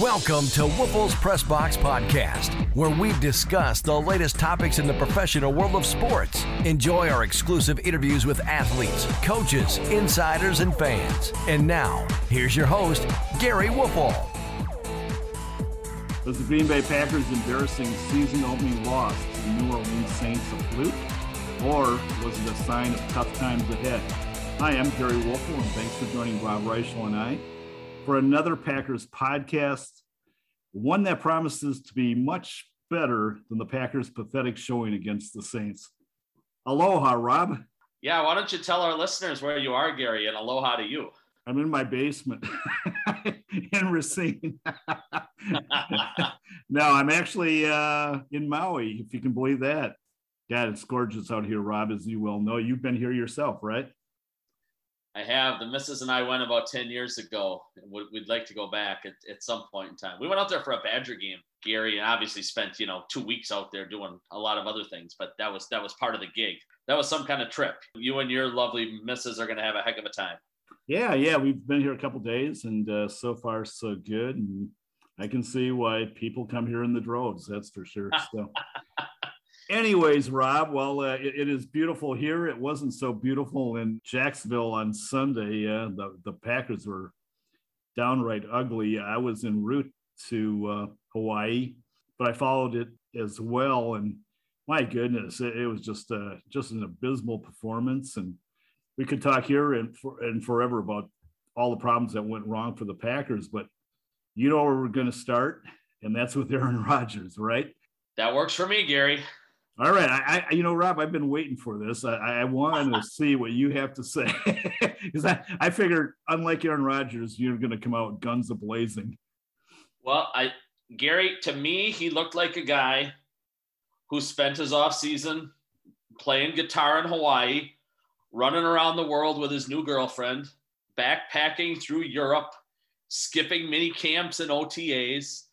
Welcome to Woelfel's Press Box Podcast, where we discuss the latest topics in the professional world of sports. Enjoy our exclusive interviews with athletes, coaches, insiders, and fans. And now, here's your host, Gary Woelfel. Was the Green Bay Packers' embarrassing season opening loss to the New Orleans Saints a fluke, or was it a sign of tough times ahead? Hi, I'm Gary Woelfel, and thanks for joining Rob Reischel and I for another Packers podcast, one that promises to be much better than the Packers' pathetic showing against the Saints. Aloha, Rob. Yeah, why don't you tell our listeners where you are, Gary, and aloha to you. I'm in my basement in Racine. no, I'm actually uh, in Maui, if you can believe that. God, it's gorgeous out here, Rob, as you well know. You've been here yourself, right? I have. The missus and I went about 10 years ago. We'd like to go back at, at some point in time. We went out there for a Badger game, Gary, and obviously spent, you know, two weeks out there doing a lot of other things, but that was that was part of the gig. That was some kind of trip. You and your lovely missus are going to have a heck of a time. Yeah, yeah. We've been here a couple days and uh, so far so good. And I can see why people come here in the droves. That's for sure. So anyways, Rob, well, uh, it, it is beautiful here. It wasn't so beautiful in Jacksonville on Sunday. Uh, the the Packers were downright ugly. I was en route to uh, Hawaii, but I followed it as well, and my goodness, it, it was just uh, just an abysmal performance. And we could talk here and for, and forever about all the problems that went wrong for the Packers, but you know where we're going to start, and that's with Aaron Rodgers, right? That works for me, Gary. All right, I, I, you know, Rob, I've been waiting for this. I, I wanted to see what you have to say because I, I figured, unlike Aaron Rodgers, you're going to come out guns a blazing. Well, I, Gary, to me, he looked like a guy who spent his off season playing guitar in Hawaii, running around the world with his new girlfriend, backpacking through Europe, skipping mini camps and OTAs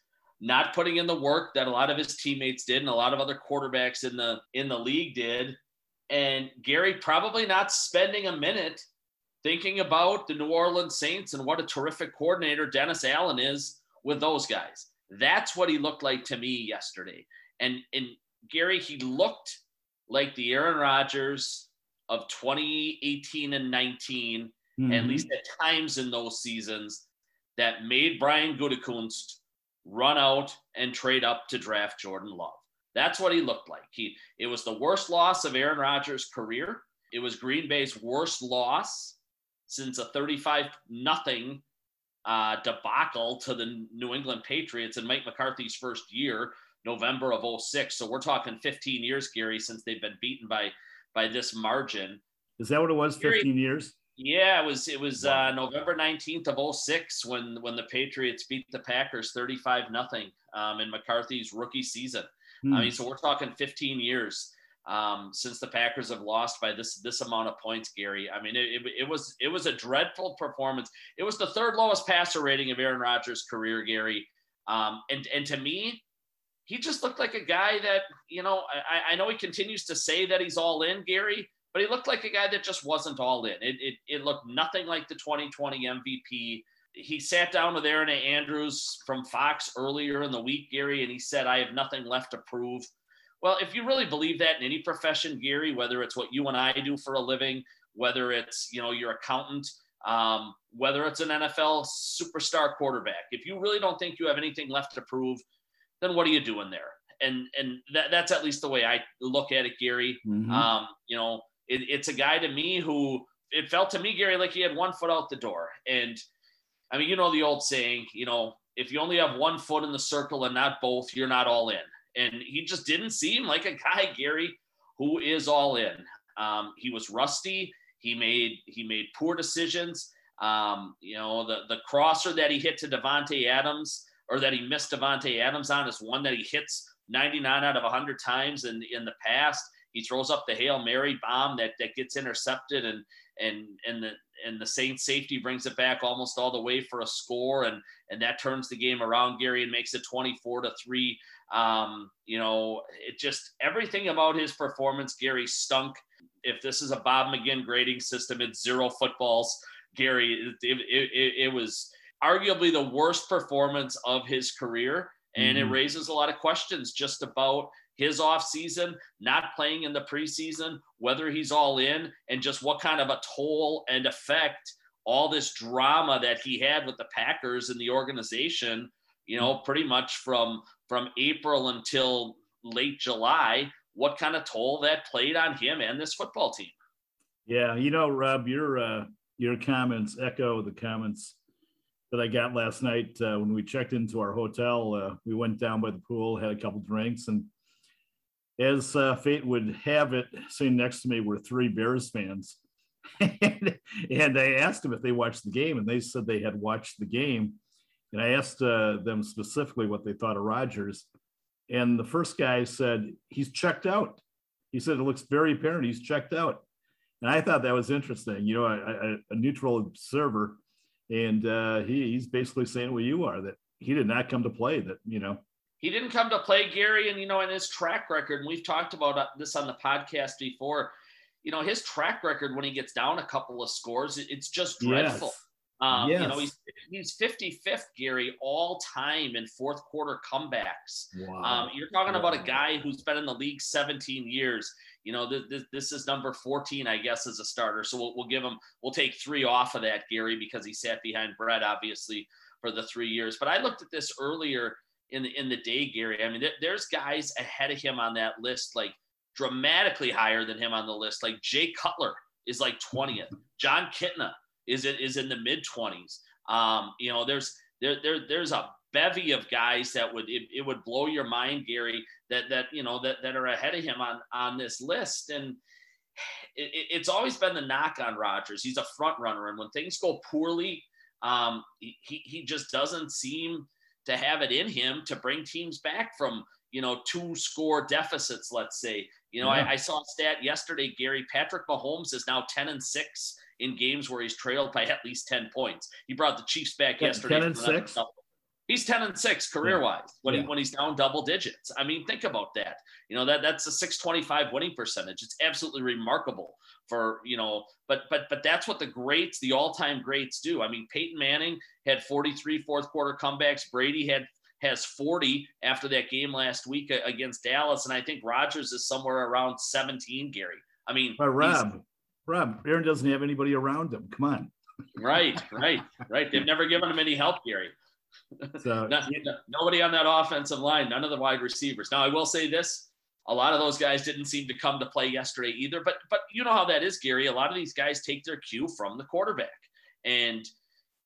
not putting in the work that a lot of his teammates did and a lot of other quarterbacks in the in the league did and Gary probably not spending a minute thinking about the New Orleans Saints and what a terrific coordinator Dennis Allen is with those guys. That's what he looked like to me yesterday. And and Gary, he looked like the Aaron Rodgers of 2018 and 19, mm-hmm. at least at times in those seasons, that made Brian Gutekunst run out and trade up to draft Jordan Love. That's what he looked like. He it was the worst loss of Aaron Rodgers' career. It was Green Bay's worst loss since a 35 nothing uh, debacle to the New England Patriots in Mike McCarthy's first year, November of 06. So we're talking 15 years, Gary, since they've been beaten by by this margin. Is that what it was? 15 Gary, years? Yeah, it was it was uh, November 19th of 06 when when the Patriots beat the Packers 35 nothing um, in McCarthy's rookie season. Hmm. I mean, so we're talking 15 years um, since the Packers have lost by this this amount of points, Gary. I mean, it, it, it, was it was a dreadful performance. It was the third lowest passer rating of Aaron Rodgers' career, Gary. Um, and and to me, he just looked like a guy that you know. I, I know he continues to say that he's all in, Gary but he looked like a guy that just wasn't all in. It, it, it looked nothing like the 2020 MVP. He sat down with Erin Andrews from Fox earlier in the week, Gary, and he said, I have nothing left to prove. Well, if you really believe that in any profession, Gary, whether it's what you and I do for a living, whether it's, you know, your accountant, um, whether it's an NFL superstar quarterback, if you really don't think you have anything left to prove, then what are you doing there? And and that, that's at least the way I look at it, Gary. Mm-hmm. Um, you know, it, it's a guy to me who it felt to me, Gary, like he had one foot out the door. And I mean, you know the old saying, you know, if you only have one foot in the circle and not both, you're not all in. And he just didn't seem like a guy, Gary, who is all in. Um, he was rusty. He made he made poor decisions. Um, you know, the the crosser that he hit to Davante Adams or that he missed Davante Adams on is one that he hits 99 out of 100 times in in the past. He throws up the Hail Mary bomb that, that gets intercepted and and and the and the Saints safety brings it back almost all the way for a score and and that turns the game around Gary and makes it 24 to 3 um, you know it just everything about his performance Gary stunk if this is a Bob McGinn grading system it's zero footballs Gary it, it, it, it was arguably the worst performance of his career. And mm-hmm. it raises a lot of questions just about his offseason, not playing in the preseason, whether he's all in, and just what kind of a toll and effect all this drama that he had with the Packers and the organization, you know, pretty much from from April until late July, what kind of toll that played on him and this football team. Yeah, you know, Rob, your uh, your comments echo the comments that I got last night uh, when we checked into our hotel. Uh, we went down by the pool, had a couple drinks, and as uh, fate would have it, sitting next to me were three Bears fans. and, and, I asked them if they watched the game, and they said they had watched the game. And I asked uh, them specifically what they thought of Rodgers. And the first guy said, he's checked out. He said, it looks very apparent he's checked out. And I thought that was interesting. You know, a, a, a neutral observer. And uh, he, he's basically saying what you are that he did not come to play, that, you know, he didn't come to play Gary, and you know, in his track record, and we've talked about uh, this on the podcast before. You know, his track record when he gets down a couple of scores, it's just dreadful. Yes. Um, yes. You know, he's he's 55th, Gary, all time in fourth quarter comebacks. Wow. Um, you're talking wow. about a guy who's been in the league 17 years. You know, this, this, this is number 14, I guess, as a starter. So we'll, we'll give him, we'll take three off of that, Gary, because he sat behind Brett, obviously, for the three years. But I looked at this earlier in the in the day, Gary. I mean, there, there's guys ahead of him on that list, like dramatically higher than him on the list. Like Jay Cutler is like 20th. Jon Kitna is it is in the mid 20s. Um, you know, there's there, there there's a bevy of guys that would it, it would blow your mind, Gary, that that you know that that are ahead of him on on this list. And it, it's always been the knock on Rodgers. He's a front runner, and when things go poorly, um, he he just doesn't seem to have it in him to bring teams back from you know two score deficits let's say. You know yeah. I, I, saw a stat yesterday gary patrick mahomes is now 10 and 6 in games where he's trailed by at least 10 points. He brought the chiefs back 10, yesterday 10 and 6 he's 10 and 6 career wise yeah. when, yeah. he, when he's down double digits. I mean think about that. You know that that's a 625 winning percentage. It's absolutely remarkable for you know but but but that's what the greats the all-time greats do. I mean peyton manning had 43 fourth quarter comebacks. Brady had has 40 after that game last week against dallas. And i think rodgers is somewhere around 17 gary. I mean but rob rob aaron doesn't have anybody around him. Come on. Right right right. They've never given him any help gary. So no, nobody on that offensive line none of the wide receivers. Now i will say this a lot of those guys didn't seem to come to play yesterday either. But but you know how that is, Gary. A lot of these guys take their cue from the quarterback, and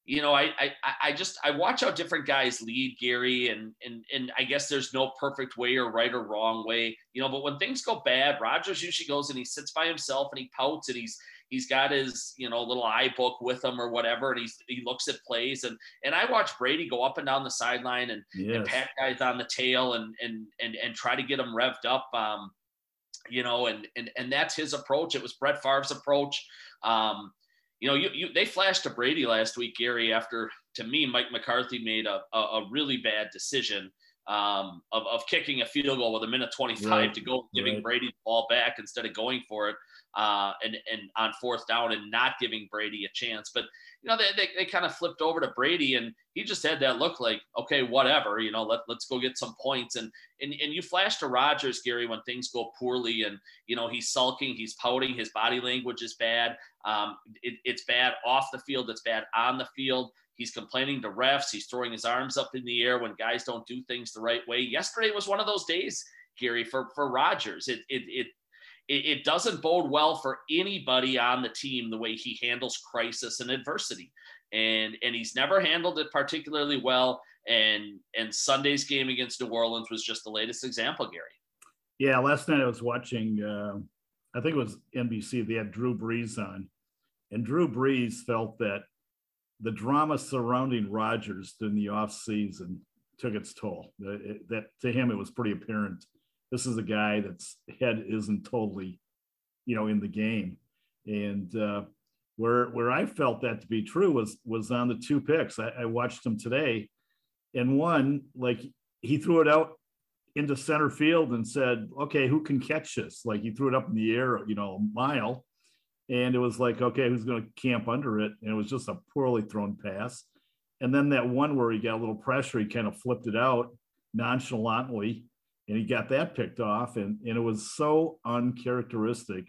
you know I I I just I watch how different guys lead, Gary, and and and I guess there's no perfect way or right or wrong way, you know. But when things go bad, Rodgers usually goes and he sits by himself and he pouts and he's he's got his you know little iBook with him or whatever, and he's he looks at plays and and I watch Brady go up and down the sideline and, yes. and pat guys on the tail and and and and try to get them revved up. Um, you know, and and and that's his approach. It was Brett Favre's approach. Um, you know, you, you they flashed to Brady last week, Gary. After to me, Mike McCarthy made a a, a really bad decision um, of, of kicking a field goal with a minute 25 right. to go, giving right. Brady the ball back instead of going for it uh, and, and on fourth down and not giving Brady a chance. But, you know, they, they, they kind of flipped over to Brady and he just had that look like, okay, whatever, you know, let, let's go get some points. And, and, and you flash to Rodgers, Gary, when things go poorly and, you know, he's sulking, he's pouting, his body language is bad. Um, it, it's bad off the field, it's bad on the field. He's complaining to refs. He's throwing his arms up in the air when guys don't do things the right way. Yesterday was one of those days, Gary, for for Rodgers. It it it it, doesn't bode well for anybody on the team the way he handles crisis and adversity. And and he's never handled it particularly well. And and Sunday's game against New Orleans was just the latest example, Gary. Yeah, last night I was watching. Uh, I think it was NBC. They had Drew Brees on, and Drew Brees felt that the drama surrounding Rodgers in the offseason took its toll. That, that to him, it was pretty apparent. This is a guy that's head isn't totally, you know, in the game. And uh, where where I felt that to be true was was on the two picks. I, I watched him today, and one like he threw it out into center field and said, "Okay, who can catch this?" Like he threw it up in the air, you know, a mile, and it was like, okay, who's going to camp under it? And it was just a poorly thrown pass. And then that one where he got a little pressure, he kind of flipped it out nonchalantly and he got that picked off. And, and it was so uncharacteristic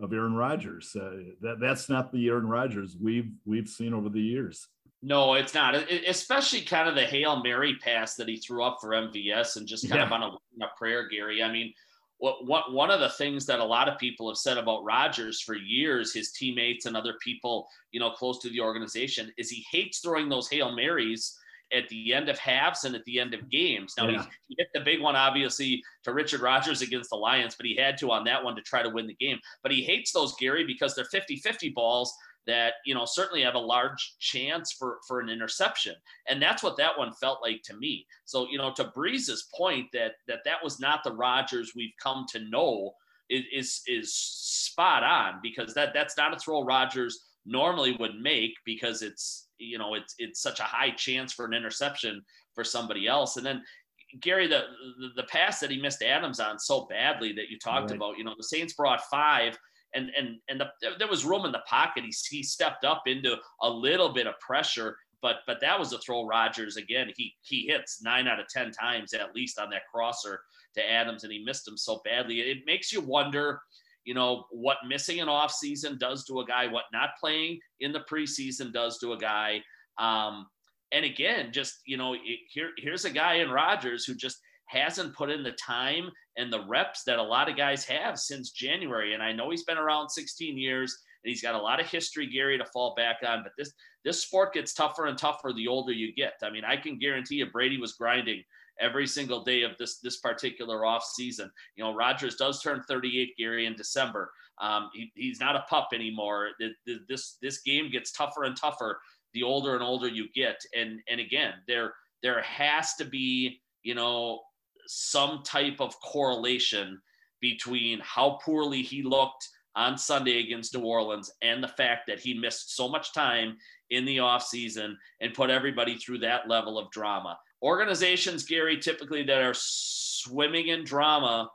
of Aaron Rodgers. Uh, that, that's not the Aaron Rodgers we've, we've seen over the years. No, it's not. It, especially kind of the Hail Mary pass that he threw up for MVS and just kind yeah. of on a, a prayer, Gary. I mean, what, what one of the things that a lot of people have said about Rodgers for years, his teammates and other people, you know, close to the organization, is he hates throwing those hail marys at the end of halves and at the end of games. Now yeah. he, hit the big one obviously to Richard Rodgers against the Lions, but he had to on that one to try to win the game. But he hates those Gary because they're 50-50 balls that you know certainly have a large chance for for an interception and that's what that one felt like to me so you know to brees's point that that that was not the rodgers we've come to know is is spot on because that that's not a throw rodgers normally would make because it's you know it's it's such a high chance for an interception for somebody else and then Gary, the, the, the pass that he missed Adams on so badly that you talked right. about, you know, the Saints brought five and and and the, there was room in the pocket. He he stepped up into a little bit of pressure, but but that was a throw. Rodgers again. He he hits nine out of ten times at least on that crosser to Adams, and he missed him so badly. It makes you wonder. You know what missing an off season does to a guy, what not playing in the preseason does to a guy. Um, and again, just you know, it, here here's a guy in Rodgers who just hasn't put in the time and the reps that a lot of guys have since January. And I know he's been around 16 years and he's got a lot of history, Gary, to fall back on. But this this sport gets tougher and tougher the older you get. I mean, I can guarantee you Brady was grinding every single day of this this particular off season. You know, Rodgers does turn 38, Gary, in December. Um, he, he's not a pup anymore. This this game gets tougher and tougher the older and older you get. And and again, there there has to be you know some type of correlation between how poorly he looked on Sunday against New Orleans and the fact that he missed so much time in the offseason and put everybody through that level of drama. Organizations, Gary, typically that are swimming in drama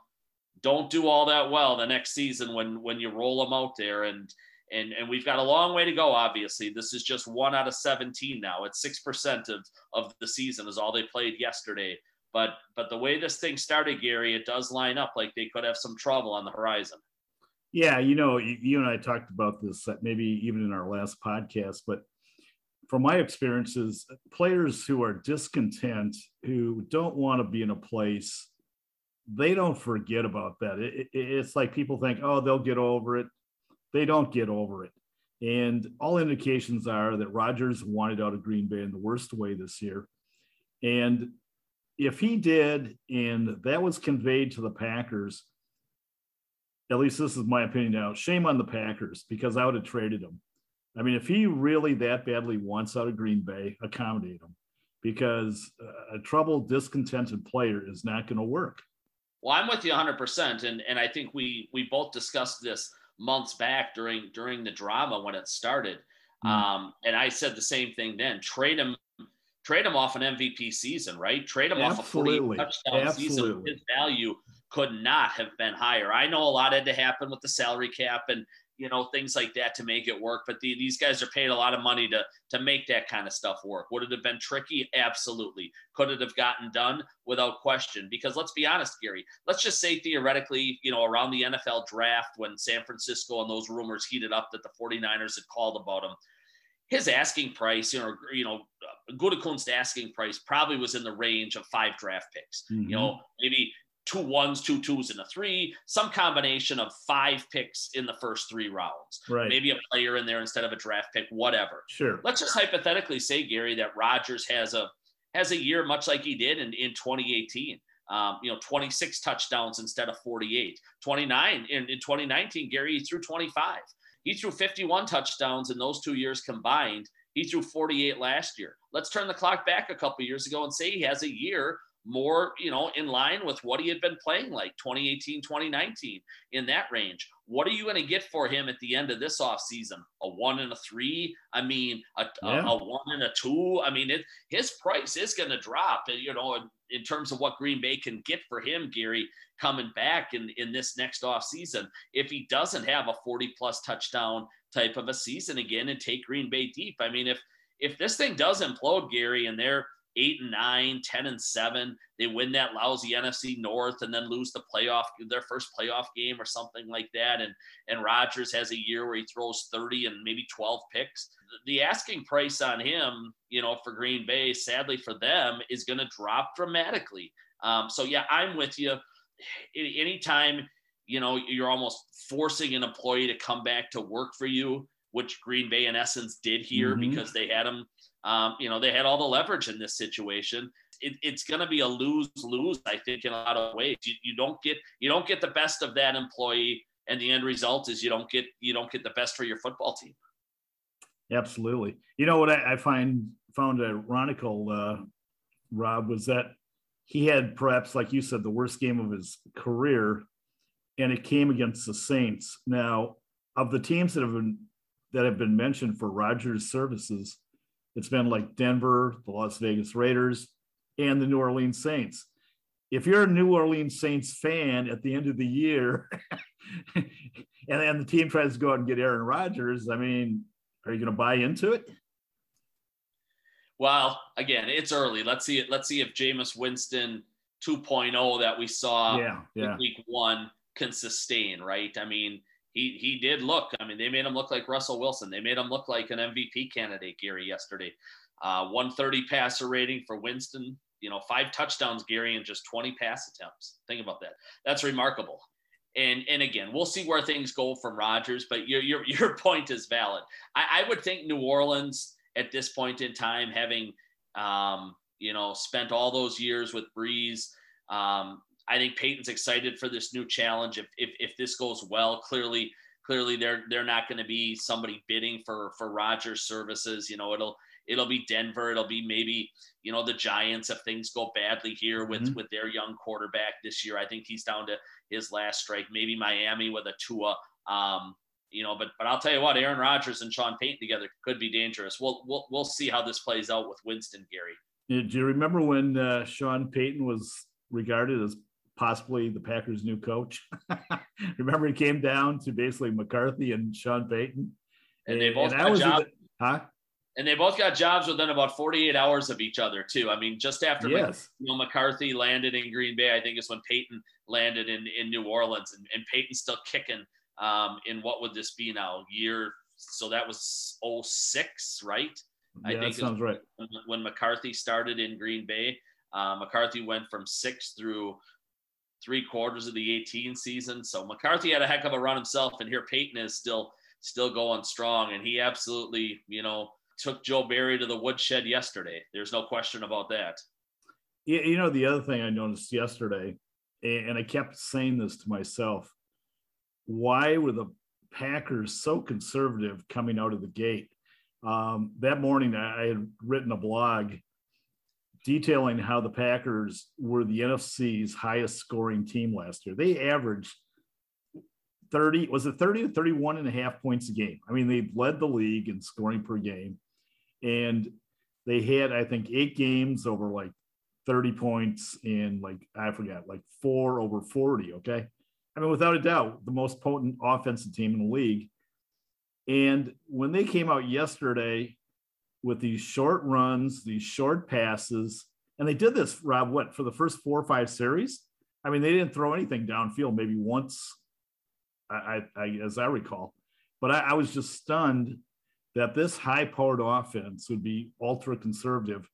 don't do all that well the next season when when you roll them out there. And and and we've got a long way to go obviously. This is just one out of 17 now. It's 6% of of the season is all they played yesterday. But but the way this thing started, Gary, it does line up like they could have some trouble on the horizon. Yeah, you know, you and I talked about this uh, maybe even in our last podcast, but from my experiences, players who are discontent, who don't want to be in a place, they don't forget about that. It, it, it's like people think, oh, they'll get over it. They don't get over it. And all indications are that Rodgers wanted out of Green Bay in the worst way this year. And if he did, and that was conveyed to the Packers, at least this is my opinion now, shame on the Packers because I would have traded him. I mean, if he really that badly wants out of Green Bay, accommodate him because a troubled, discontented player is not going to work. Well, I'm with you 100%. And, and I think we, we both discussed this months back during, during the drama when it started. Mm. Um, and I said the same thing then trade him trade him off an MVP season, right? Trade him Absolutely. off a 40 touchdown Absolutely. season. His value could not have been higher. I know a lot had to happen with the salary cap and you know things like that to make it work. But the, these guys are paid a lot of money to to make that kind of stuff work. Would it have been tricky? Absolutely. Could it have gotten done without question? Because let's be honest, Gary. Let's just say theoretically, you know, around the NFL draft when San Francisco and those rumors heated up that the 49ers had called about him his asking price, you know, you know, Gutekunst's asking price probably was in the range of five draft picks. Mm-hmm. You know, maybe two ones, two twos, and a three, some combination of five picks in the first three rounds. Right. Maybe a player in there instead of a draft pick, whatever. Sure. Let's just hypothetically say, Gary, that Rodgers has a has a year much like he did in, in 2018. Um, you know, 26 touchdowns instead of 48. 29 in, in 2019, Gary he threw 25. He threw 51 touchdowns in those two years combined. He threw 48 last year. Let's turn the clock back a couple years ago and say he has a year more, you know, in line with what he had been playing like 2018, 2019 in that range. What are you going to get for him at the end of this offseason? A one and a three? I mean, a, yeah. a, a, one and a two? I mean, it, his price is going to drop, you know, in, in terms of what Green Bay can get for him, Gary, coming back in, in this next offseason. If he doesn't have a 40 plus touchdown type of a season again and take Green Bay deep, I mean, if if this thing does implode, Gary, and they're eight and nine, 10 and seven, they win that lousy NFC North and then lose the playoff, their first playoff game or something like that. And and Rodgers has a year where he throws 30 and maybe 12 picks. The asking price on him, you know, for Green Bay, sadly for them, is going to drop dramatically. Um, so yeah, I'm with you. Anytime you know you're almost forcing an employee to come back to work for you, which Green Bay in essence did here mm-hmm. because they had him um, you know, they had all the leverage in this situation. It, it's going to be a lose lose, I think, in a lot of ways. You, you don't get you don't get the best of that employee, and the end result is you don't get you don't get the best for your football team. Absolutely. You know what I, I find found ironical, uh, Rob, was that he had perhaps, like you said, the worst game of his career, and it came against the Saints. Now, of the teams that have been that have been mentioned for Rodgers services, it's been like Denver, the Las Vegas Raiders, and the New Orleans Saints. If you're a New Orleans Saints fan at the end of the year, and then the team tries to go out and get Aaron Rodgers, I mean, are you going to buy into it? Well, again, it's early. Let's see it. Let's see if Jameis Winston 2.0 that we saw yeah, yeah. week one can sustain. Right? I mean, he he did look. I mean, they made him look like Russell Wilson. They made him look like an MVP candidate, Gary, yesterday. Uh, 130 passer rating for Winston. You know, five touchdowns, Gary, and just 20 pass attempts. Think about that. That's remarkable. And and again, we'll see where things go from Rodgers. But your your your point is valid. I, I would think New Orleans at this point in time, having um, you know spent all those years with Brees, um, I think Payton's excited for this new challenge. If if, if this goes well, clearly clearly they're they're not going to be somebody bidding for for Rodgers services. You know, it'll it'll be Denver. It'll be maybe you know the Giants if things go badly here with mm-hmm. with their young quarterback this year. I think he's down to his last strike. Maybe Miami with a Tua. Um, you know, but but I'll tell you what, Aaron Rodgers and Sean Payton together could be dangerous. We'll we'll we'll see how this plays out with Winston Gary. Do you remember when uh, Sean Payton was regarded as possibly the Packers' new coach. Remember, he came down to basically McCarthy and Sean Payton, and, and they both got jobs. Huh? And they both got jobs within about 48 hours of each other, too. I mean, just after yes. you know, McCarthy landed in Green Bay, I think is when Payton landed in, in New Orleans, and, and Payton's still kicking um, in what would this be now? Year so that was 06, right? Yeah, I think sounds right. When, when McCarthy started in Green Bay, uh, McCarthy went from six through three quarters of the 18 season. So McCarthy had a heck of a run himself, and here Payton is still still going strong, and he absolutely, you know, took Joe Barry to the woodshed yesterday. There's no question about that. You know, the other thing I noticed yesterday, and I kept saying this to myself, why were the Packers so conservative coming out of the gate? Um, that morning, I had written a blog detailing how the Packers were the NFC's highest scoring team last year. They averaged 30, was it 30 to 31 and a half points a game? I mean, they led the league in scoring per game. And they had, I think, eight games over like 30 points in like, I forgot, like four over 40. Okay. I mean, without a doubt, the most potent offensive team in the league. And when they came out yesterday with these short runs, these short passes. And they did this, Rob, what, for the first four or five series? I mean, they didn't throw anything downfield, maybe once, I, I, I as I recall. But I, I was just stunned that this high powered offense would be ultra conservative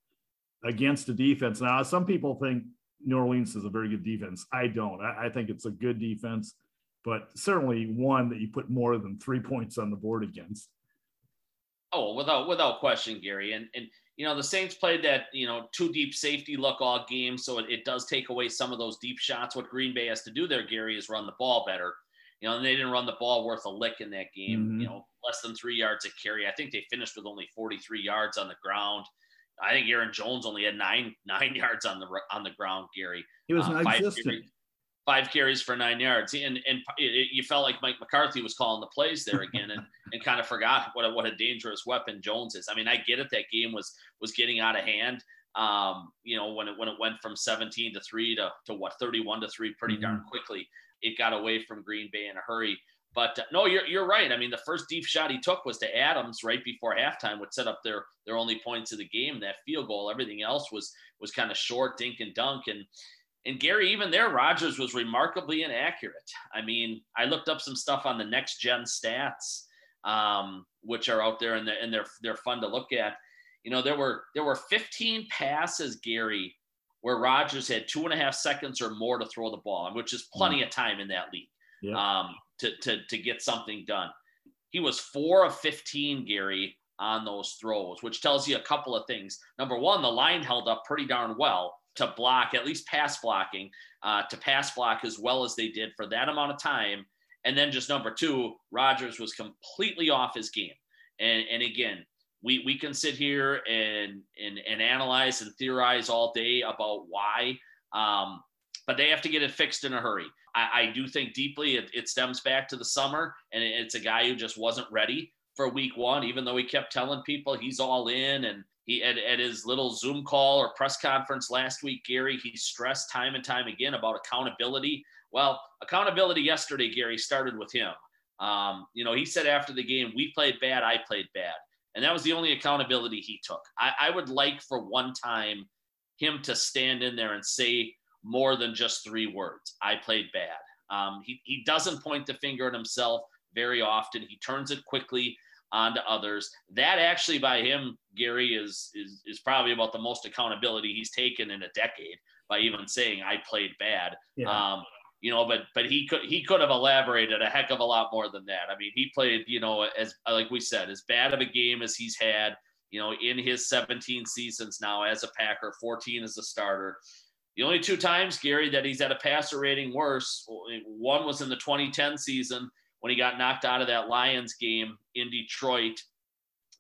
against a defense. Now, some people think New Orleans is a very good defense. I don't. I, I, think it's a good defense, but certainly one that you put more than three points on the board against. Oh, without without question, Gary. And and you know the Saints played that you know two deep safety look all game, so it, it does take away some of those deep shots. What Green Bay has to do there, Gary, is run the ball better. You know, and they didn't run the ball worth a lick in that game. Mm-hmm. You know, less than three yards a carry. I think they finished with only 43 yards on the ground. I think Aaron Jones only had nine nine yards on the on the ground. Gary, he was uh, non-existent five carries for nine yards. And and it, you felt like Mike McCarthy was calling the plays there again, and, and kind of forgot what a, what a dangerous weapon Jones is. I mean, I get it. That game was was getting out of hand. Um, you know, when it when it went from 17 to three to to what 31 to three, pretty mm-hmm. darn quickly. It got away from Green Bay in a hurry. But uh, no, you're, you're right. I mean, the first deep shot he took was to Adams right before halftime, which set up their their only points of the game. That field goal, everything else was was kind of short, dink and dunk, and and Gary, even there, Rodgers was remarkably inaccurate. I mean, I looked up some stuff on the next gen stats, um, which are out there and they're, and they're they're fun to look at. You know, there were there were 15 passes, Gary, where Rodgers had two and a half seconds or more to throw the ball, which is plenty of time in that league yeah. um, to, to, to get something done. He was four of 15, Gary, on those throws, which tells you a couple of things. Number one, the line held up pretty darn well to block, at least pass blocking, uh, to pass block as well as they did for that amount of time. And then just number two, Rodgers was completely off his game. And, and again, we, we can sit here and, and, and analyze and theorize all day about why, um, but they have to get it fixed in a hurry. I, I do think deeply it, it stems back to the summer, and it's a guy who just wasn't ready for week one, even though he kept telling people he's all in. And he at, at his little Zoom call or press conference last week, Gary, he stressed time and time again about accountability. Well, accountability yesterday, Gary, started with him. Um, you know, he said after the game, we played bad, I played bad. And that was the only accountability he took. I, I would like for one time him to stand in there and say more than just three words I played bad. Um, he, he doesn't point the finger at himself very often. He turns it quickly onto others. That actually, by him, Gary is is is probably about the most accountability he's taken in a decade by even saying I played bad. Yeah. Um, you know, but but he could he could have elaborated a heck of a lot more than that. I mean, he played, you know, as like we said, as bad of a game as he's had, you know, in his 17 seasons now as a Packer, 14 as a starter. The only two times, Gary, that he's at a passer rating worse, one was in the 2010 season when he got knocked out of that Lions game in Detroit.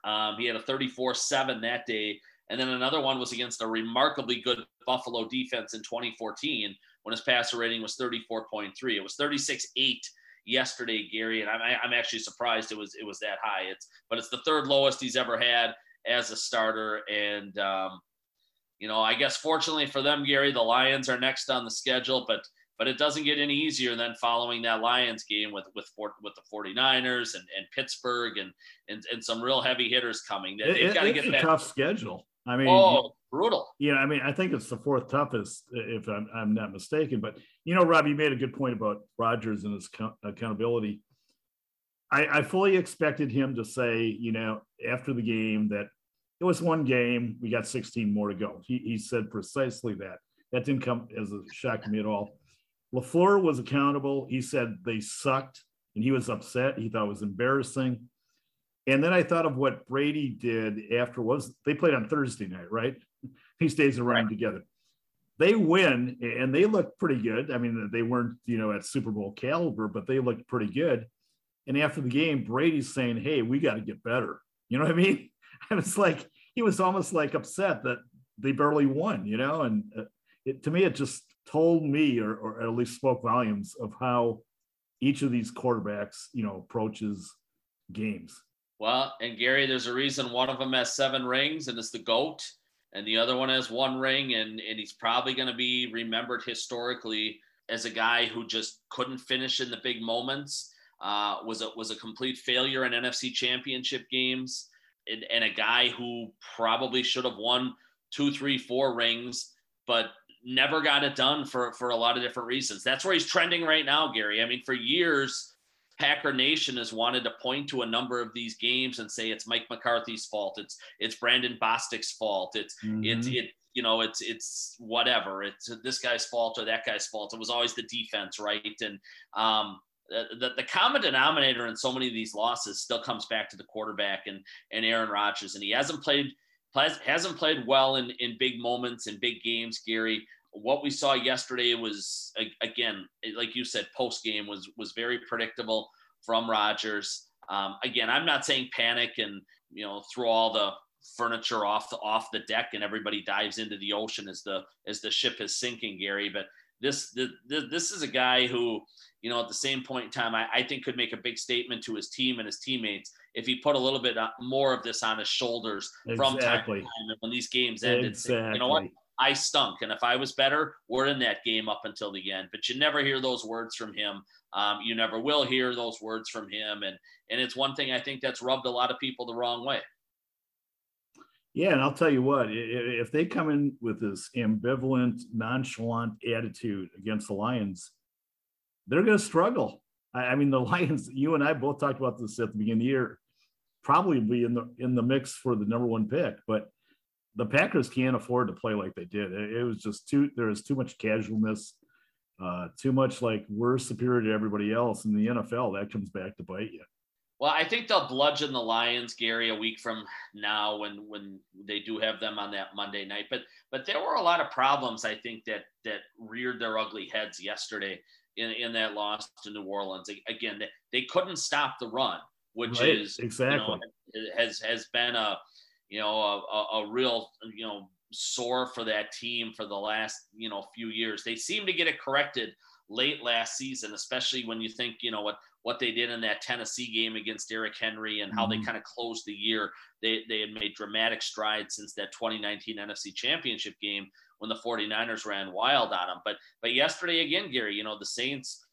Um, he had a 34 7 that day. And then another one was against a remarkably good Buffalo defense in 2014 when his passer rating was 34.3. It was 36 8 yesterday, Gary, and I'm, I'm actually surprised it was it was that high. It's but it's the third lowest he's ever had as a starter, and um, you know I guess fortunately for them, Gary, the Lions are next on the schedule, but but it doesn't get any easier than following that Lions game with with with the 49ers and, and Pittsburgh and, and and some real heavy hitters coming. They've got to get a that. tough schedule. I mean, oh, brutal. Yeah, I mean, I think it's the fourth toughest, if I'm, I'm not mistaken. But you know, Rob, you made a good point about Rodgers and his accountability. I, I fully expected him to say, you know, after the game that it was one game, we got 16 more to go. He, he said precisely that. That didn't come as a shock to me at all. LaFleur was accountable. He said they sucked and he was upset. He thought it was embarrassing. And then I thought of what Brady did after was they played on Thursday night, right? These days around right. together. They win and they looked pretty good. I mean, they weren't, you know, at Super Bowl caliber, but they looked pretty good. And after the game, Brady's saying, Hey, we got to get better. You know what I mean? And it's like he was almost like upset that they barely won, you know, and uh, it, to me, it just told me, or, or at least spoke volumes of how each of these quarterbacks, you know, approaches games. Well, and Gary, there's a reason one of them has seven rings and it's the GOAT, and the other one has one ring, and, and he's probably going to be remembered historically as a guy who just couldn't finish in the big moments, uh, was, a, was a complete failure in NFC championship games, and, and a guy who probably should have won two, three, four rings, but never got it done for for a lot of different reasons. That's where he's trending right now, Gary. I mean, for years, Packer Nation has wanted to point to a number of these games and say it's Mike McCarthy's fault. It's it's Brandon Bostick's fault. It's mm-hmm. it's it you know it's it's whatever. It's this guy's fault or that guy's fault. It was always the defense, right? And um, the, the common denominator in so many of these losses still comes back to the quarterback and and Aaron Rodgers, and he hasn't played hasn't played well in in big moments in big games, Gary what we saw yesterday was again, like you said, post game was was very predictable from Rodgers. Um, again, I'm not saying panic and you know throw all the furniture off the off the deck and everybody dives into the ocean as the as the ship is sinking, Gary. But this the, the, this is a guy who you know at the same point in time I, I think could make a big statement to his team and his teammates if he put a little bit uh, more of this on his shoulders exactly. from time to time when these games ended. Exactly. you know what? I stunk. And if I was better, we're in that game up until the end. But you never hear those words from him Um, you never will hear those words from him, and and it's one thing I think that's rubbed a lot of people the wrong way. Yeah, and I'll tell you what, if they come in with this ambivalent, nonchalant attitude against the Lions, they're going to struggle. I mean, the Lions. You and I both talked about this at the beginning of the year. Probably be in the in the mix for the number one pick, but the Packers can't afford to play like they did. It, was just too there was too much casualness, uh, too much like we're superior to everybody else in the NFL. That comes back to bite you. Well, I think they'll bludgeon the Lions, Gary, a week from now when when they do have them on that Monday night. But but there were a lot of problems I think that that reared their ugly heads yesterday in, in that loss to New Orleans. Again, they, they couldn't stop the run, which right, is exactly you know, has has been a you know a, a, a real you know sore for that team for the last you know few years. They seem to get it corrected late last season, especially when you think you know what what they did in that Tennessee game against Derrick Henry and how mm-hmm. they kind of closed the year. They they had made dramatic strides since that 2019 NFC Championship game when the 49ers ran wild on them. But but yesterday again, Gary, you know, the Saints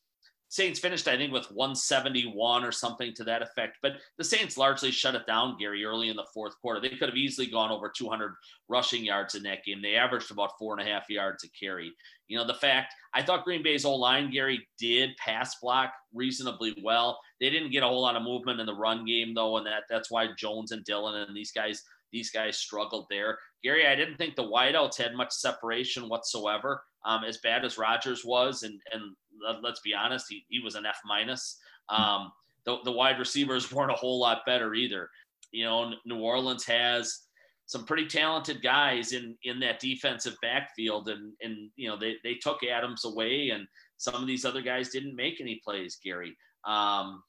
Saints finished, I think, with 171 or something to that effect. But the Saints largely shut it down, Gary, early in the fourth quarter. They could have easily gone over 200 rushing yards in that game. They averaged about four and a half yards a carry. You know, the fact I thought Green Bay's O line, Gary, did pass block reasonably well. They didn't get a whole lot of movement in the run game, though, and that that's why Jones and Dillon and these guys these guys struggled there. Gary, I didn't think the wideouts had much separation whatsoever. Um, as bad as Rodgers was, and and let's be honest, he, he was an F minus. Um, the, the wide receivers weren't a whole lot better either. You know, New Orleans has some pretty talented guys in in that defensive backfield, and and you know they they took Adams away, and some of these other guys didn't make any plays. Gary, um,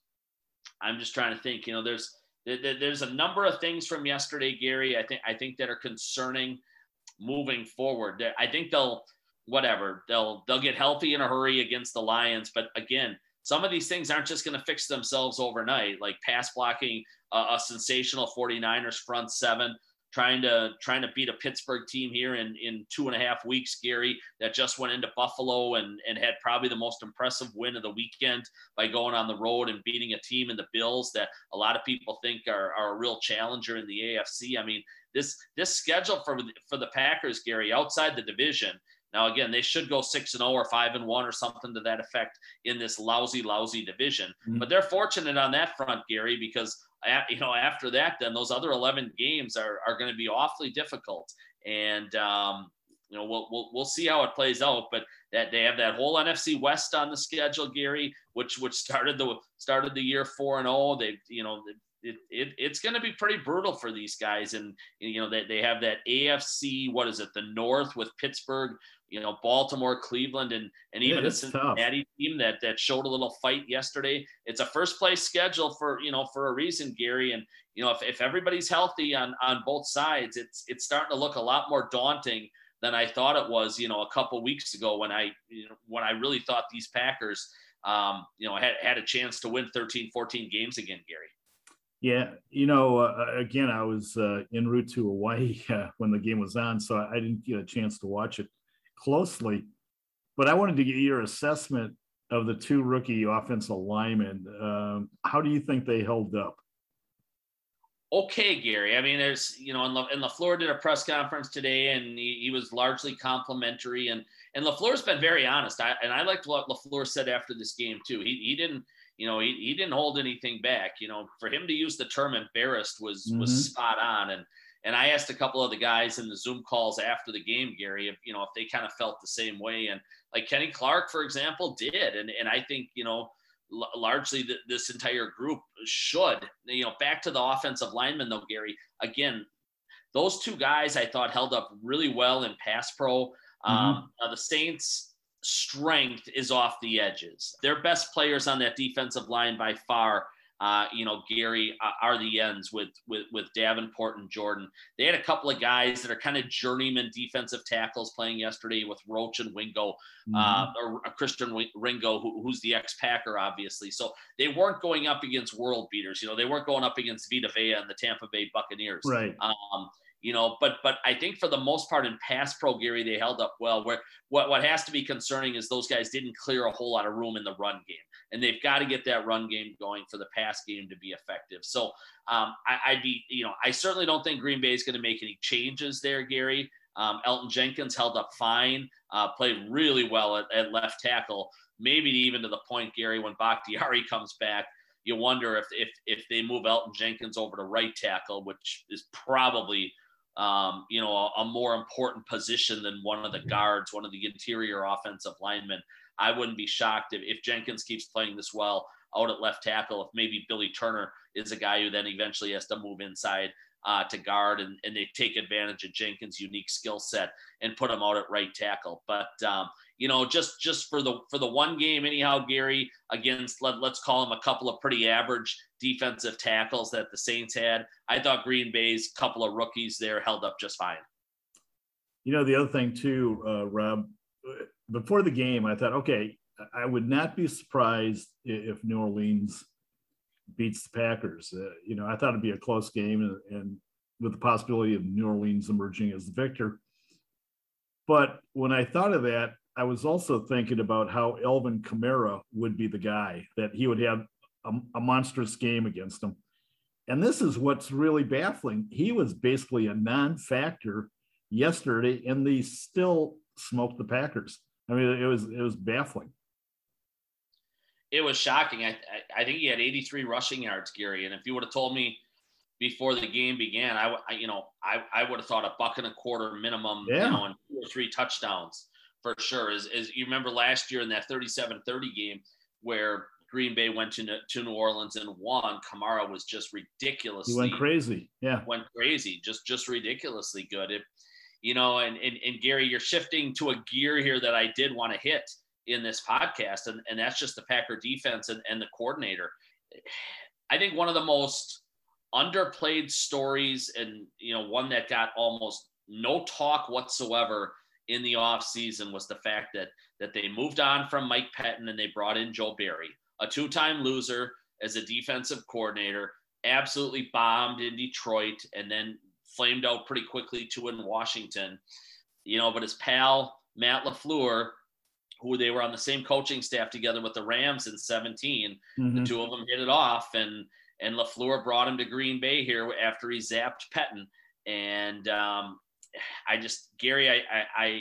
I'm just trying to think. You know, there's there's a number of things from yesterday, Gary. I think I think that are concerning moving forward. I think they'll whatever they'll they'll get healthy in a hurry against the Lions, but again, some of these things aren't just going to fix themselves overnight. Like pass blocking uh, a sensational 49ers front seven, trying to trying to beat a Pittsburgh team here in in two and a half weeks. Gary that just went into Buffalo and and had probably the most impressive win of the weekend by going on the road and beating a team in the Bills that a lot of people think are, are a real challenger in the AFC. I mean this this schedule for for the Packers, Gary, outside the division. Now again, they should go six and zero oh or five and one or something to that effect in this lousy, lousy division. Mm-hmm. But they're fortunate on that front, Gary, because you know, after that, then those other 11 games are, are going to be awfully difficult. And, um, you know, we'll, we'll, we'll see how it plays out, but that they have that whole NFC West on the schedule, Gary, which, which started the, started the year four and oh, they, you know, it, it, it's going to be pretty brutal for these guys. And, you know, they, they have that AFC, what is it, the North with Pittsburgh, you know, Baltimore, Cleveland, and and even a Cincinnati tough. team that that showed a little fight yesterday. It's a first place schedule for you know for a reason, Gary. And you know, if, if everybody's healthy on on both sides, it's it's starting to look a lot more daunting than I thought it was. You know, a couple weeks ago when I you know, when I really thought these Packers, um, you know, had had a chance to win 13, 14 games again, Gary. Yeah, you know, uh, again, I was uh, en route to Hawaii uh, when the game was on, so I didn't get a chance to watch it closely. But I wanted to get your assessment of the two rookie offensive linemen. Um, how do you think they held up? Okay, Gary. I mean, there's you know, and, La, and Lafleur did a press conference today, and he, he was largely complimentary, and and Lafleur's been very honest. I, and I liked what Lafleur said after this game too. He he didn't you know he, he didn't hold anything back. You know, for him to use the term embarrassed was mm-hmm. was spot on, and and I asked a couple of the guys in the Zoom calls after the game, Gary, if you know if they kind of felt the same way. And like Kenny Clark, for example, did. And and I think you know l- largely th- this entire group should. You know, back to the offensive lineman though, Gary. Again, those two guys I thought held up really well in pass pro. Mm-hmm. Um, the Saints strength is off the edges. Their best players on that defensive line by far uh, you know, Gary uh, are the ends with, with with Davenport and Jordan. They had a couple of guys that are kind of journeyman defensive tackles playing yesterday with Roach and Wingo, mm-hmm. uh, or uh, Christian Ringo, who, who's the ex-Packer, obviously. So they weren't going up against world beaters. You know, they weren't going up against Vita Vea and the Tampa Bay Buccaneers. Right. Um, you know, but but I think for the most part in pass pro, Gary, they held up well. Where what what has to be concerning is those guys didn't clear a whole lot of room in the run game, and they've got to get that run game going for the pass game to be effective. So um, I, would be, you know, I certainly don't think Green Bay is going to make any changes there, Gary. Um, Elgton Jenkins held up fine, uh, played really well at, at left tackle, maybe even to the point, Gary, when Bakhtiari comes back you wonder if if if they move Elgton Jenkins over to right tackle, which is probably um, you know, a, a, more important position than one of the guards, one of the interior offensive linemen. I wouldn't be shocked if, if Jenkins keeps playing this well out at left tackle, if maybe Billy Turner is a guy who then eventually has to move inside uh, to guard and, and they take advantage of Jenkins' unique skill set and put him out at right tackle. But um, you know, just just for the for the one game, anyhow, Gary against let, let's call him a couple of pretty average defensive tackles that the Saints had. I thought Green Bay's couple of rookies there held up just fine. You know, the other thing too, uh, Rob, before the game, I thought, okay, I would not be surprised if New Orleans beats the Packers. Uh, you know, I thought it'd be a close game and, and with the possibility of New Orleans emerging as the victor. But when I thought of that, I was also thinking about how Alvin Kamara would be the guy that he would have a, a monstrous game against him. And this is what's really baffling. He was basically a non-factor yesterday, and they still smoked the Packers. I mean, it was it was baffling. It was shocking. I I think he had 83 rushing yards, Gary. And if you would have told me before the game began, I, I you know I, I would have thought a buck and a quarter minimum, yeah. you know, and two or three touchdowns for sure. As, as you remember last year in that 37-30 game where Green Bay went to, to New Orleans and won, Kamara was just ridiculously he went crazy. Yeah, went crazy, just just ridiculously good. It, you know, and, and and Gary, you're shifting to a gear here that I did want to hit in this podcast, and, and that's just the Packer defense and, and the coordinator. I think one of the most underplayed stories, and you know, one that got almost no talk whatsoever in the offseason was the fact that that they moved on from Mike Pettine and they brought in Joe Barry, a two-time loser as a defensive coordinator, absolutely bombed in Detroit and then flamed out pretty quickly to in Washington. You know, but his pal Matt LaFleur, who they were on the same coaching staff together with the Rams in 17, mm-hmm. the two of them hit it off and and LaFleur brought him to Green Bay here after he zapped Pettine. And um, I just Gary, I, I, I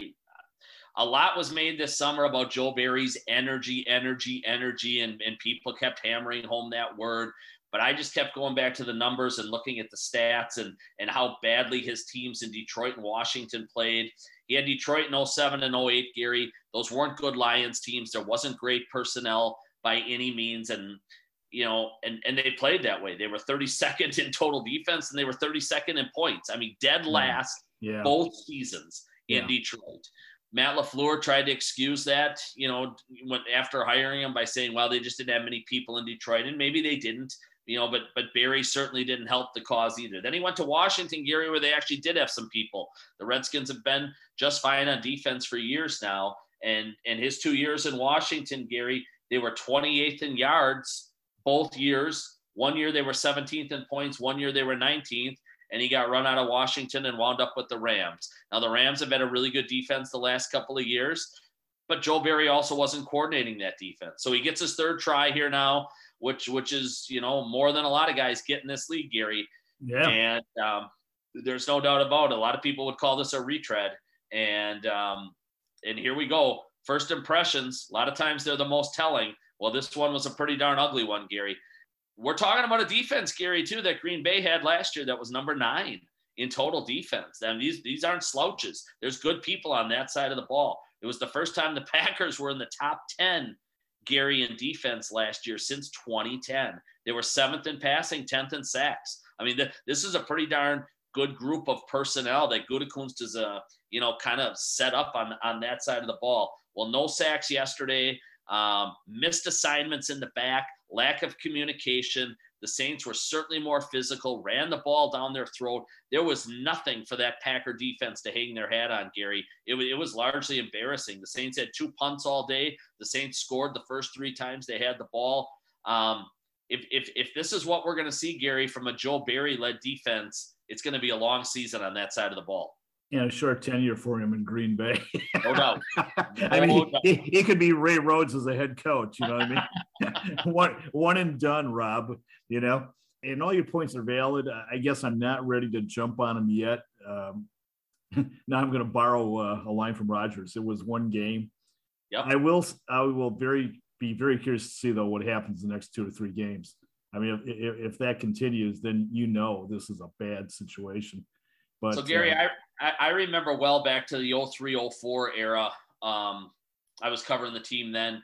a lot was made this summer about Joe Barry's energy, energy, energy, and, and people kept hammering home that word. But I just kept going back to the numbers and looking at the stats and, and how badly his teams in Detroit and Washington played. He had Detroit in 07 and 08, Gary. Those weren't good Lions teams. There wasn't great personnel by any means. And, you know, and, and they played that way. They were 32nd in total defense and they were 32nd in points. I mean, dead mm-hmm. last yeah. both seasons in yeah. Detroit. Matt LaFleur tried to excuse that, you know, when, after hiring him by saying, well, they just didn't have many people in Detroit. And maybe they didn't, you know, but but Barry certainly didn't help the cause either. Then he went to Washington, Gary, where they actually did have some people. The Redskins have been just fine on defense for years now. And and his two years in Washington, Gary, they were 28th in yards both years. One year they were 17th in points, one year they were 19th and he got run out of Washington and wound up with the Rams. Now, the Rams have had a really good defense the last couple of years, but Joe Barry also wasn't coordinating that defense. So he gets his third try here now, which which is you know more than a lot of guys get in this league, Gary. Yeah. And um, there's no doubt about it. A lot of people would call this a retread, and um, and here we go. First impressions. A lot of times they're the most telling. Well, this one was a pretty darn ugly one, Gary we're talking about a defense, Gary, too, that Green Bay had last year that was number nine in total defense. And these these aren't slouches. There's good people on that side of the ball. It was the first time the Packers were in the top 10, Gary, in defense last year since 2010. They were seventh in passing, 10th in sacks. I mean, the, this is a pretty darn good group of personnel that Gutekunst is a, you know, kind of set up on, on that side of the ball. Well, no sacks yesterday, um, missed assignments in the back lack of communication. The Saints were certainly more physical, ran the ball down their throat. There was nothing for that Packer defense to hang their hat on, Gary. It, it was largely embarrassing. The Saints had two punts all day. The Saints scored the first three times they had the ball. Um, if, if, if this is what we're going to see, Gary, from a Joe Barry led defense, it's going to be a long season on that side of the ball. You know, short tenure for him in Green Bay. no doubt. No I mean, he, he, could be Ray Rhodes as a head coach. You know what I mean? one one and done, Rob. You know, and all your points are valid. I guess I'm not ready to jump on him yet. Um, now I'm going to borrow uh, a line from Rodgers. It was one game. Yep. I will. I will very be very curious to see though what happens the next two or three games. I mean, if, if, if that continues, then you know this is a bad situation. But so Gary, uh, I I remember well back to the 03, 04 era. Um, I was covering the team then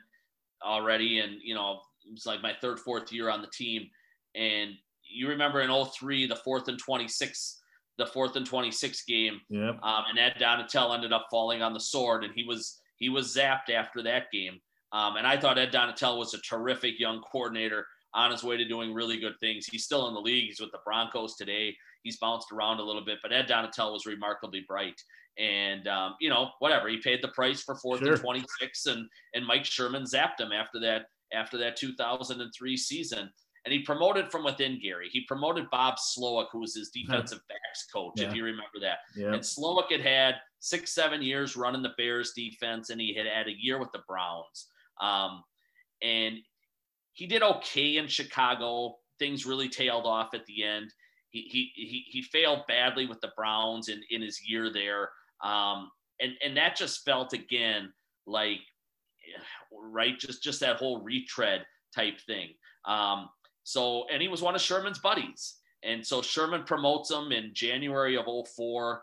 already, and you know it was like my third, fourth year on the team. And you remember in 03, the fourth and 26 the fourth and 26 game. Yeah. Um, and Ed Donatell ended up falling on the sword, and he was he was zapped after that game. Um, and I thought Ed Donatell was a terrific young coordinator on his way to doing really good things. He's still in the league. He's with the Broncos today. He's bounced around a little bit, but Ed Donatell was remarkably bright. And um, you know, whatever he paid the price for fourth sure. and 26, and and Mike Sherman zapped him after that after that 2003 season and he promoted from within Gary. He promoted Bob Slowik, who was his defensive backs coach, yeah. if you remember that. Yeah. And Slowik had had six, seven years running the Bears defense, and he had had a year with the Browns. Um, and he did okay in Chicago. Things really tailed off at the end. He he he, he failed badly with the Browns in, in his year there. Um, and and that just felt again like right just just that whole retread type thing. Um, so, and he was one of Sherman's buddies. And so Sherman promotes him in January of 04.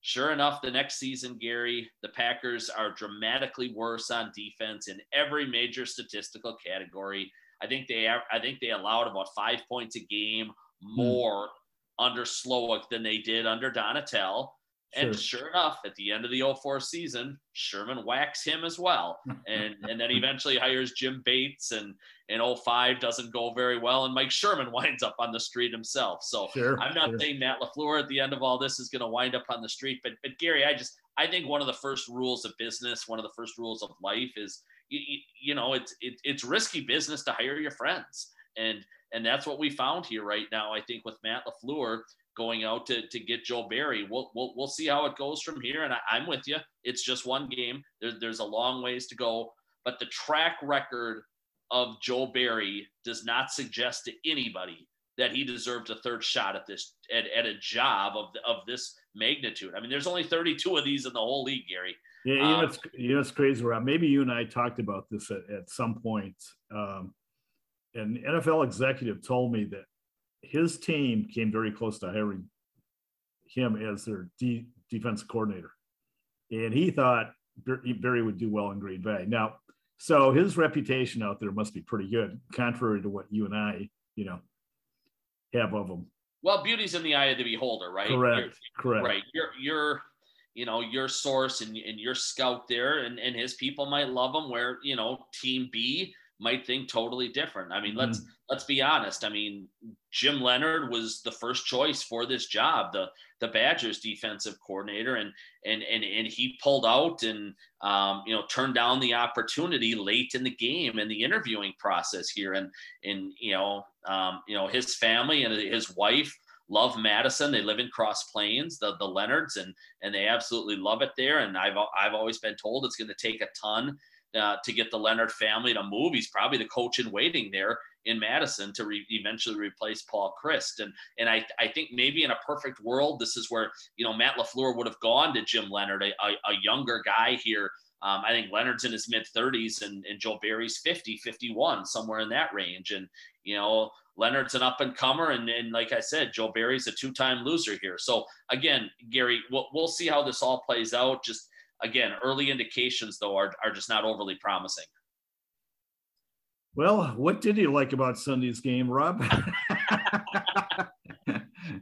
Sure enough, the next season, Gary, the Packers are dramatically worse on defense in every major statistical category. I think they I think they allowed about five points a game more hmm. Under Slowik than they did under Donatell. And sure. sure. enough, at the end of the 04 season, Sherman whacks him as well. And and then eventually hires Jim Bates and in 05 doesn't go very well. And Mike Sherman winds up on the street himself. So sure, I'm not sure. saying Matt LaFleur at the end of all this is going to wind up on the street. But but Gary, I just I think one of the first rules of business, one of the first rules of life is you, you know, it's it, it's risky business to hire your friends. And and that's what we found here right now. I think with Matt LaFleur, going out to, to get Joe Barry. We'll, we'll, we'll see how it goes from here. And I, am with you. It's just one game. There's there's a long ways to go. But the track record of Joe Barry does not suggest to anybody that he deserved a third shot at this at, at a job of, of this magnitude. I mean, there's only 32 of these in the whole league, Gary. Yeah, you know, um, it's, you know, it's crazy, Rob. Maybe you and I talked about this at, at some point. Um, an NFL executive told me that his team came very close to hiring him as their de- defense coordinator. And he thought Barry would do well in Green Bay. Now, so his reputation out there must be pretty good, contrary to what you and I, you know, have of him. Well, beauty's in the eye of the beholder, right? Correct. You're, correct. Right. You're, you're, you know, your source and, and your scout there and, and his people might love him where, you know, team B might think totally different. I mean, mm-hmm. let's let's be honest. I mean, Jim Leonhard was the first choice for this job, the the Badgers defensive coordinator, and and and and he pulled out and um, you know turned down the opportunity late in the game in the interviewing process here, and and you know um, you know his family and his wife love Madison. They live in Cross Plains, the the Leonhards, and and they absolutely love it there. And I've I've always been told it's going to take a ton uh, to get the Leonhard family to move. He's probably the coach in waiting there in Madison to re- eventually replace Paul Chryst. And and I, I think maybe in a perfect world, this is where you know Matt LaFleur would have gone to Jim Leonhard, a, a, a younger guy here. Um, I think Leonhard's in his mid 30s and, and Joe Barry's 50, 51, somewhere in that range. And, you know, Leonhard's an up and comer. And, and like I said, Joe Barry's a two time loser here. So, again, Gary, we'll, we'll see how this all plays out. Just again, early indications though are, are just not overly promising. Well, what did you like about Sunday's game, Rob?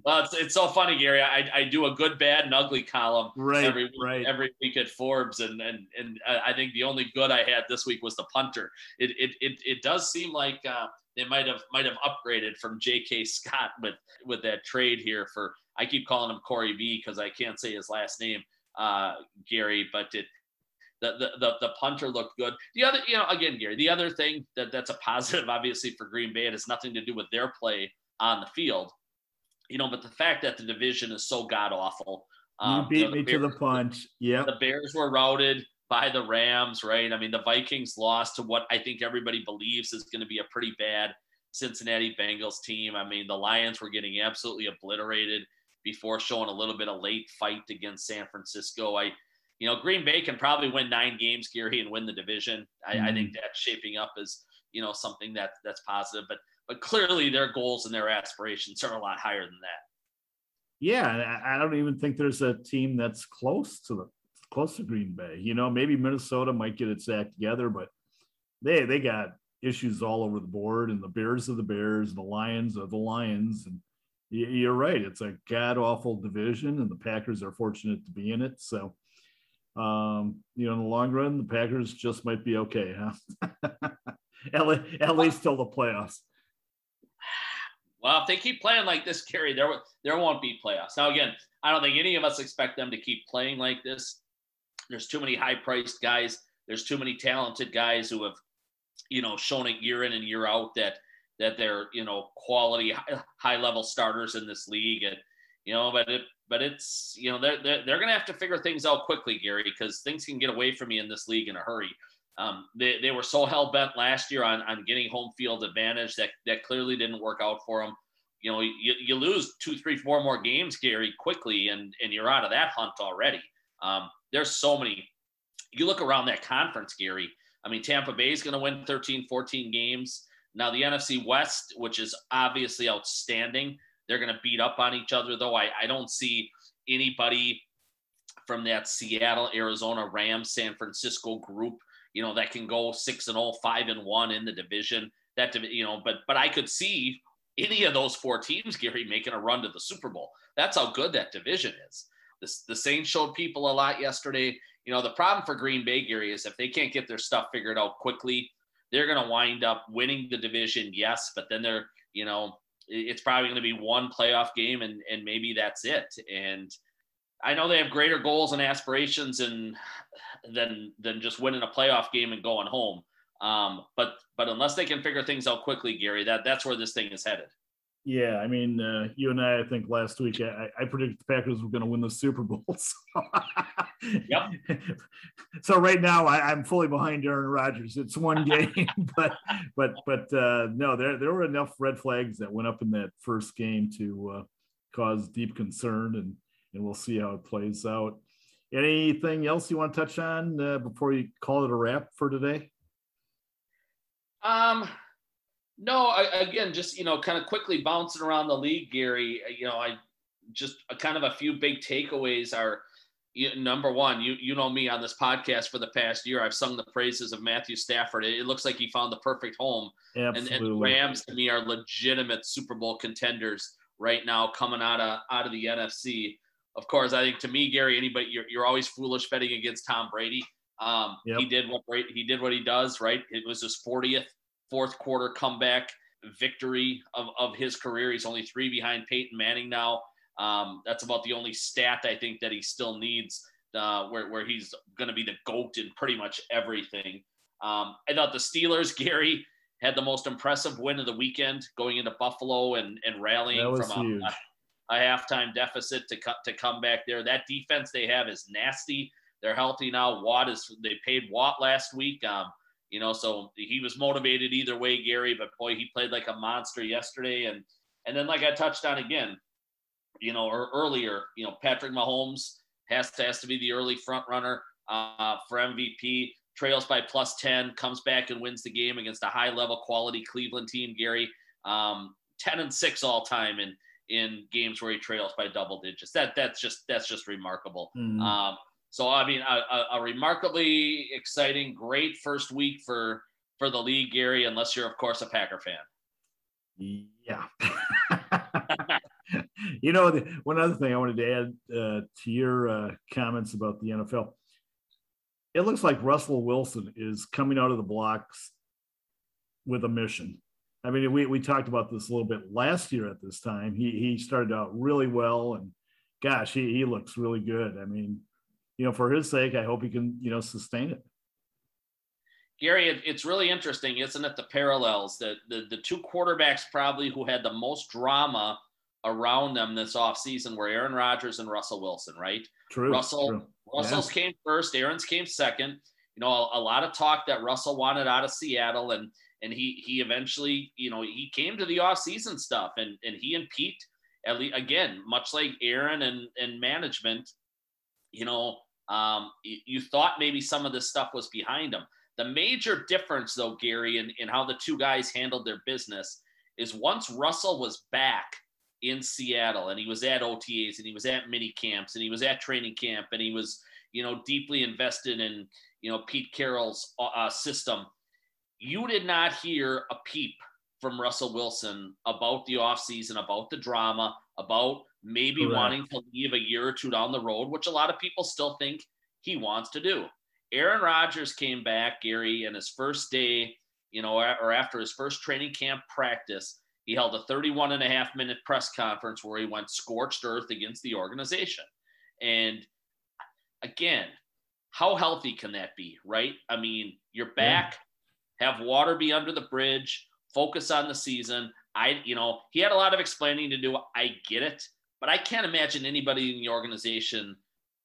well, it's, it's so funny, Gary. I, I do a good, bad, and ugly column right, every week, right. every week at Forbes, and and and I think the only good I had this week was the punter. It it it, it does seem like uh, they might have might have upgraded from J.K. Scott with with that trade here for. I keep calling him Corey B because I can't say his last name uh, Gary, but it the, the, the the punter looked good. The other, you know, again, Gary, the other thing that that's a positive, obviously for Green Bay, it has nothing to do with their play on the field. you know, but the fact that the division is so god awful. Um, you beat you know, me Bears, to the punch. Yeah. The Bears were routed by the Rams, right? I mean, the Vikings lost to what I think everybody believes is going to be a pretty bad Cincinnati Bengals team. I mean, the Lions were getting absolutely obliterated before showing a little bit of late fight against San Francisco. I, you know, Green Bay can probably win nine games, Gary, and win the division. I, mm-hmm. I think mm-hmm. that's shaping up as you know something that that's positive. But but clearly their goals and their aspirations are a lot higher than that. Yeah, I don't even think there's a team that's close to the close to Green Bay. You know, maybe Minnesota might get its act together, but they they got issues all over the board, and the Bears of the Bears, and the Lions of the Lions, and you're right. It's a god awful division, and the Packers are fortunate to be in it. So, um, you know, in the long run, the Packers just might be okay, huh? at, at least till the playoffs. Well, if they keep playing like this, Gary, there there won't be playoffs. Now, again, I don't think any of us expect them to keep playing like this. There's too many high-priced guys. There's too many talented guys who have, you know, shown it year in and year out that that they're you know quality high-level starters in this league. And you know, but it but it's you know they're they're, they're going to have to figure things out quickly, Gary, because things can get away from you in this league in a hurry. Um, they, they were so hell bent last year on, on getting home field advantage that that clearly didn't work out for them. You know, you, you lose two, three, four more games, Gary, quickly, and and you're out of that hunt already. Um, there's so many. You look around that conference, Gary. I mean, Tampa Bay is going to win 13, 14 games. Now, the NFC West, which is obviously outstanding, they're going to beat up on each other, though. I, I don't see anybody from that Seattle, Arizona, Rams, San Francisco group you know, that can go six and all, five and one in the division. That you know, but but I could see any of those four teams, Gary, making a run to the Super Bowl. That's how good that division is. The, the Saints showed people a lot yesterday. You know, the problem for Green Bay, Gary, is if they can't get their stuff figured out quickly, they're going to wind up winning the division, yes, but then they're, you know, it's probably going to be one playoff game and, and maybe that's it. And I know they have greater goals and aspirations and than than just winning a playoff game and going home. Um, but but unless they can figure things out quickly, Gary, that that's where this thing is headed. Yeah, I mean, uh, you and I, I think last week, I, I predicted the Packers were going to win the Super Bowl. So. yep. so right now, I, am fully behind Aaron Rodgers. It's one game, but but but uh, no, there there were enough red flags that went up in that first game to uh, cause deep concern, and and we'll see how it plays out. Anything else you want to touch on uh, before you call it a wrap for today? Um, no. I, again, just you know, kind of quickly bouncing around the league, Gary. Uh, you know, I just a, kind of a few big takeaways are. You, number one, you you know me on this podcast for the past year. I've sung the praises of Matthew Stafford. It, it looks like he found the perfect home. Absolutely. And, and Rams to me are legitimate Super Bowl contenders right now, coming out of out of the NFC of course, I think to me, Gary, anybody you're, you're always foolish betting against Tom Brady. Um, yep. He did what he did what he does, right? It was his 40th fourth quarter comeback victory of, of his career. He's only three behind Peyton Manning now. Um, that's about the only stat I think that he still needs, uh, where, where he's going to be the GOAT in pretty much everything. Um, I thought the Steelers, Gary, had the most impressive win of the weekend going into Buffalo and, and rallying from a, a halftime deficit to cut to come back there. That defense they have is nasty. They're healthy now. Watt is they paid Watt last week. Um, you know, so he was motivated either way, Gary. But boy, he played like a monster yesterday. And and then like I touched on again, you know, or earlier, you know, Patrick Mahomes has to has to be the early front runner uh, for MVP. Trails by plus ten, comes back and wins the game against a high level quality Cleveland team. Gary, um, ten and six all time, and in games where he trails by double digits. That that's just that's just remarkable. Mm. Um, so I mean, a, a, remarkably exciting, great first week for for the league, Gary. Unless you're, of course, a Packer fan. Yeah. you know, the, one other thing I wanted to add uh, to your uh, comments about the NFL. It looks like Russell Wilson is coming out of the blocks with a mission. I mean, we, we talked about this a little bit last year at this time. He he started out really well, and gosh, he he looks really good. I mean, you know, for his sake, I hope he can you know sustain it. Gary, it, it's really interesting, isn't it? The parallels that the, the two quarterbacks probably who had the most drama around them this offseason were Aaron Rodgers and Russell Wilson, right? True. Russell true. Russell's yeah. came first, Aaron's came second. You know, a, a, lot of talk that Russell wanted out of Seattle and and he he eventually, you know, he came to the offseason stuff and and he and Pete at least again, much like Aaron and and management, you know, um, you, you thought maybe some of this stuff was behind him. The major difference, though, Gary, in, in how the two guys handled their business is once Russell was back in Seattle and he was at OTAs and he was at mini camps and he was at training camp and he was, you know, deeply invested in, you know, Pete Carroll's uh, uh system, you did not hear a peep from Russell Wilson about the offseason, about the drama, about maybe Correct. wanting to leave a year or two down the road, which a lot of people still think he wants to do. Aaron Rodgers came back, Gary, and his first day, you know, or after his first training camp practice, he held a 31 and a half minute press conference where he went scorched earth against the organization. And again, how healthy can that be, right? I mean, you're back, yeah. have water be under the bridge, focus on the season. I, you know, he had a lot of explaining to do. I get it, but I can't imagine anybody in the organization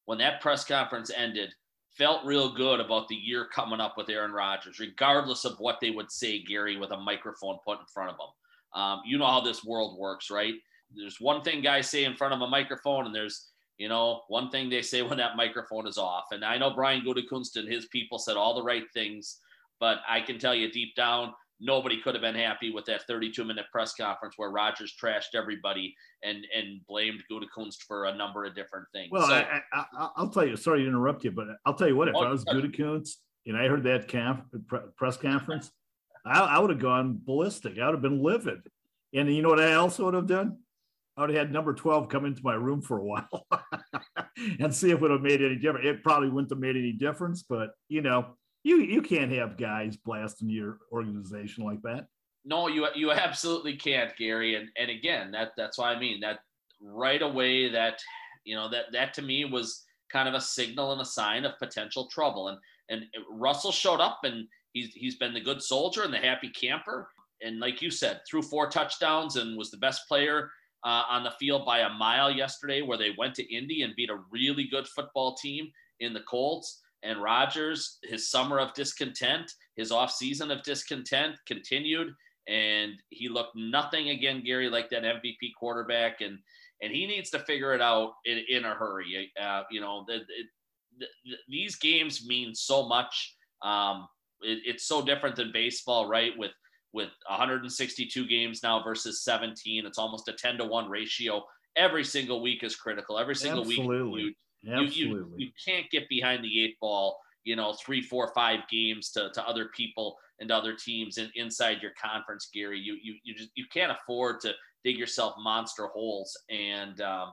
when that press conference ended felt real good about the year coming up with Aaron Rodgers, regardless of what they would say, Gary, with a microphone put in front of them. Um, you know how this world works, right? There's one thing guys say in front of a microphone, and there's you know one thing they say when that microphone is off. And I know Brian Gutekunst and his people said all the right things, but I can tell you deep down, nobody could have been happy with that 32 minute press conference where Rodgers trashed everybody and and blamed Gutekunst for a number of different things. Well, so, I, will tell you. Sorry to interrupt you, but I'll tell you what. If oh, I was Gutekunst and I heard that camp, press conference, I, I would have gone ballistic. I would have been livid. And you know what I also would have done? I would have had number 12 come into my room for a while and see if it would have made any difference. It probably wouldn't have made any difference, but you know, you you can't have guys blasting your organization like that. No, you you absolutely can't, Gary. And and again, that that's why I mean that right away that you know that that to me was kind of a signal and a sign of potential trouble. And and Russell showed up and he's he's been the good soldier and the happy camper. And like you said, threw four touchdowns and was the best player uh, on the field by a mile yesterday, where they went to Indy and beat a really good football team in the Colts. And Rodgers, his summer of discontent, his off season of discontent continued, and he looked nothing again, Gary, like that MVP quarterback, and and he needs to figure it out in, in a hurry. Uh, you know, the, the, the, these games mean so much. Um, it, it's so different than baseball, right? With with 162 games now versus 17, it's almost a 10 to one ratio. Every single week is critical. Every single Absolutely. week, Absolutely. You, you, you can't get behind the eight ball, you know, three, four, five games to, to other people and other teams in, inside your conference, Gary. You, you, you just, you can't afford to dig yourself monster holes. And, um,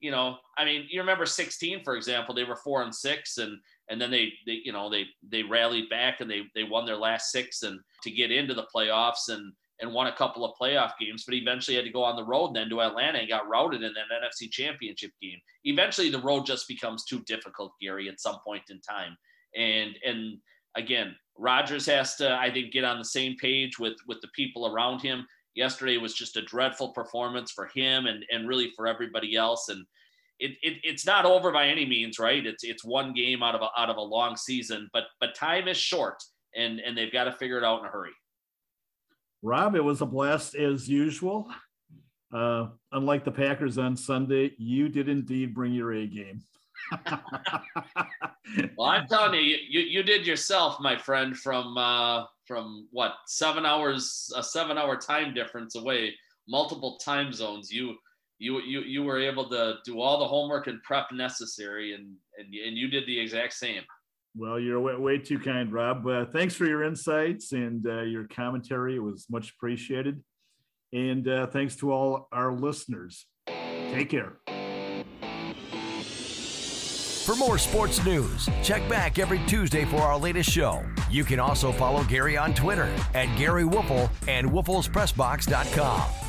you know, I mean, you remember 16, for example, they were four and six and, and then they, they, you know, they, they rallied back and they, they won their last six and to get into the playoffs and, and won a couple of playoff games, but eventually had to go on the road then to Atlanta and got routed in that NFC championship game. Eventually the road just becomes too difficult, Gary, at some point in time. And and again, Rodgers has to, I think, get on the same page with with the people around him. Yesterday was just a dreadful performance for him and and really for everybody else. And it, it, it's not over by any means, right? It's it's one game out of a, out of a long season, but but time is short, and and they've got to figure it out in a hurry. Rob, it was a blast as usual. Uh, unlike the Packers on Sunday, you did indeed bring your A game. well, I'm telling you, you, you did yourself, my friend, from uh, from what seven hours, a seven hour time difference away, multiple time zones. You you you you were able to do all the homework and prep necessary, and and and you did the exact same. Well, you're way, way too kind, Rob. Uh, thanks for your insights and uh, your commentary. It was much appreciated. And uh, thanks to all our listeners. Take care. For more sports news, check back every Tuesday for our latest show. You can also follow Gary on Twitter at Gary Woelfel and WoelfelsPressBox.com.